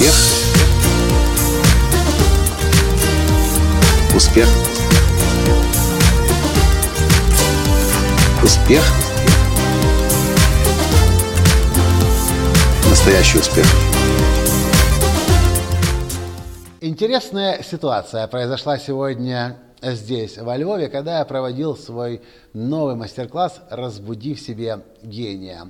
Успех. Успех. Успех. Настоящий успех. Интересная ситуация произошла сегодня здесь, во Львове, когда я проводил свой новый мастер-класс «Разбуди в себе гения».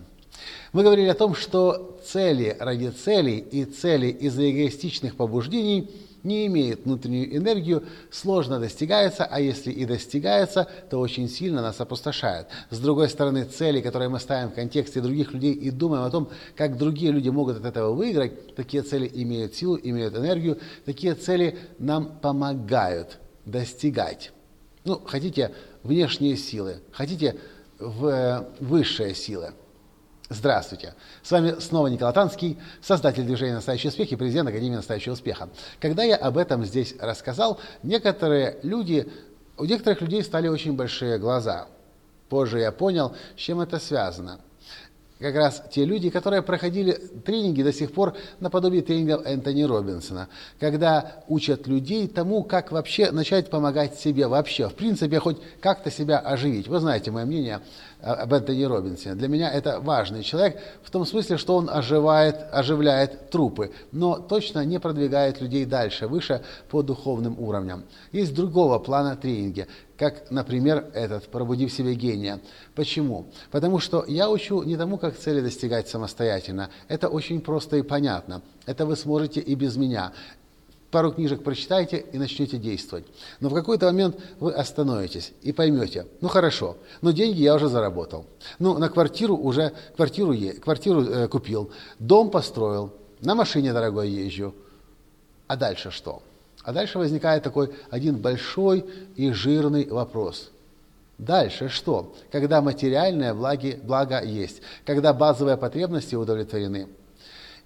Мы говорили о том, что цели ради целей и цели из-за эгоистичных побуждений не имеют внутреннюю энергию, сложно достигаются, а если и достигаются, то очень сильно нас опустошают. С другой стороны, цели, которые мы ставим в контексте других людей и думаем о том, как другие люди могут от этого выиграть, такие цели имеют силу, имеют энергию, такие цели нам помогают достигать. Ну, хотите внешние силы, хотите в э, высшие силы. Здравствуйте! С вами снова Николай Танский, создатель движения «Настоящий успех» и президент Академии «Настоящего успеха». Когда я об этом здесь рассказал, некоторые люди, у некоторых людей стали очень большие глаза. Позже я понял, с чем это связано – как раз те люди, которые проходили тренинги до сих пор наподобие тренингов Энтони Робинсона, когда учат людей тому, как вообще начать помогать себе вообще, в принципе, хоть как-то себя оживить. Вы знаете мое мнение об Энтони Робинсоне. Для меня это важный человек в том смысле, что он оживает, оживляет трупы, но точно не продвигает людей дальше, выше по духовным уровням. Есть другого плана тренинги как, например, этот «Пробуди в себе гения». Почему? Потому что я учу не тому, как цели достигать самостоятельно. Это очень просто и понятно. Это вы сможете и без меня. Пару книжек прочитайте и начнете действовать. Но в какой-то момент вы остановитесь и поймете, ну хорошо, но деньги я уже заработал. Ну, на квартиру уже, квартиру, квартиру э, купил, дом построил, на машине дорогой езжу. А дальше что? А дальше возникает такой один большой и жирный вопрос. Дальше что? Когда материальное благи, благо есть, когда базовые потребности удовлетворены.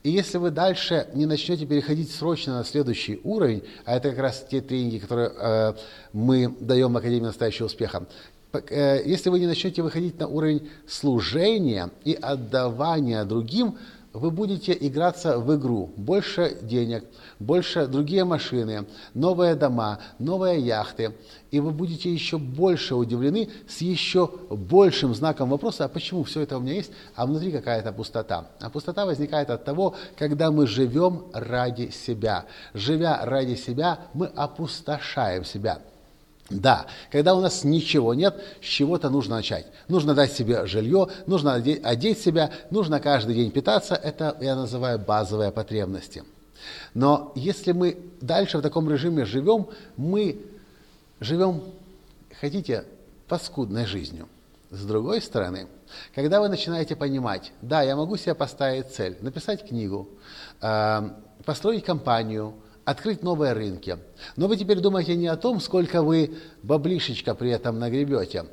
И если вы дальше не начнете переходить срочно на следующий уровень, а это как раз те тренинги, которые э, мы даем в Академии настоящего успеха, э, если вы не начнете выходить на уровень служения и отдавания другим, вы будете играться в игру. Больше денег, больше другие машины, новые дома, новые яхты. И вы будете еще больше удивлены с еще большим знаком вопроса, а почему все это у меня есть, а внутри какая-то пустота. А пустота возникает от того, когда мы живем ради себя. Живя ради себя, мы опустошаем себя. Да, когда у нас ничего нет, с чего-то нужно начать. Нужно дать себе жилье, нужно одеть себя, нужно каждый день питаться. Это я называю базовые потребности. Но если мы дальше в таком режиме живем, мы живем, хотите, паскудной жизнью. С другой стороны, когда вы начинаете понимать, да, я могу себе поставить цель, написать книгу, э, построить компанию, открыть новые рынки. Но вы теперь думаете не о том, сколько вы баблишечка при этом нагребете,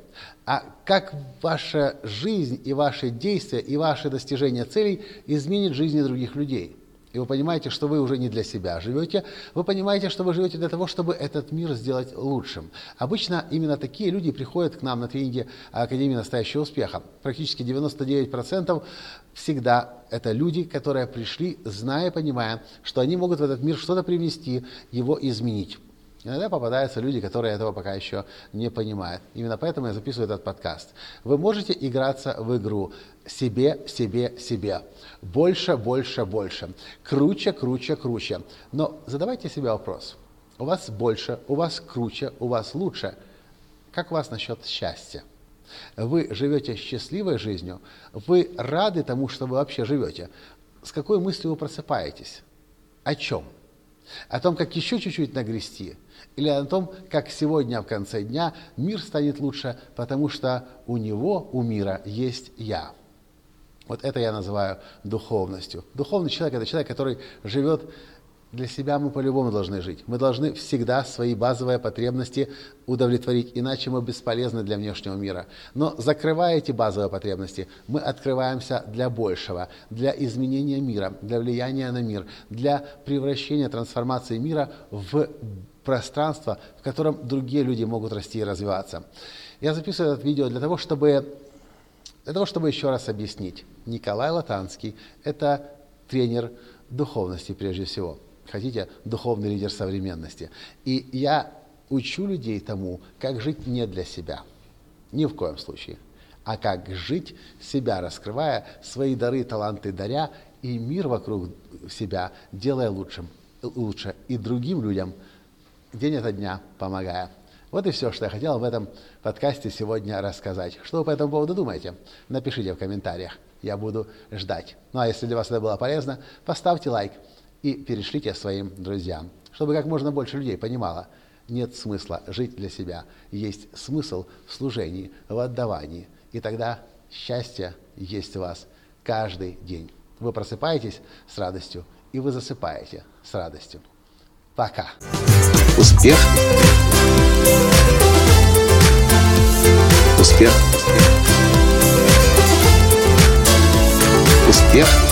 а как ваша жизнь и ваши действия и ваши достижения целей изменит жизни других людей и вы понимаете, что вы уже не для себя живете, вы понимаете, что вы живете для того, чтобы этот мир сделать лучшим. Обычно именно такие люди приходят к нам на тренинги Академии настоящего успеха. Практически 99% всегда это люди, которые пришли, зная понимая, что они могут в этот мир что-то привнести, его изменить. Иногда попадаются люди, которые этого пока еще не понимают. Именно поэтому я записываю этот подкаст. Вы можете играться в игру себе, себе, себе. Больше, больше, больше. Круче, круче, круче. Но задавайте себе вопрос. У вас больше, у вас круче, у вас лучше. Как у вас насчет счастья? Вы живете счастливой жизнью? Вы рады тому, что вы вообще живете? С какой мыслью вы просыпаетесь? О чем? О том, как еще чуть-чуть нагрести? Или о том, как сегодня в конце дня мир станет лучше, потому что у него, у мира есть я. Вот это я называю духовностью. Духовный человек – это человек, который живет для себя мы по-любому должны жить. Мы должны всегда свои базовые потребности удовлетворить, иначе мы бесполезны для внешнего мира. Но закрывая эти базовые потребности, мы открываемся для большего, для изменения мира, для влияния на мир, для превращения, трансформации мира в пространство, в котором другие люди могут расти и развиваться. Я записываю это видео для того, чтобы, для того, чтобы еще раз объяснить. Николай Латанский – это тренер духовности прежде всего. Хотите, духовный лидер современности. И я учу людей тому, как жить не для себя. Ни в коем случае. А как жить, себя раскрывая, свои дары, таланты даря, и мир вокруг себя делая лучшим, лучше, и другим людям день ото дня помогая. Вот и все, что я хотел в этом подкасте сегодня рассказать. Что вы по этому поводу думаете? Напишите в комментариях. Я буду ждать. Ну а если для вас это было полезно, поставьте лайк и перешлите своим друзьям, чтобы как можно больше людей понимало, нет смысла жить для себя. Есть смысл в служении, в отдавании. И тогда счастье есть у вас каждый день. Вы просыпаетесь с радостью, и вы засыпаете с радостью. Пока. Успех. Успех. Успех.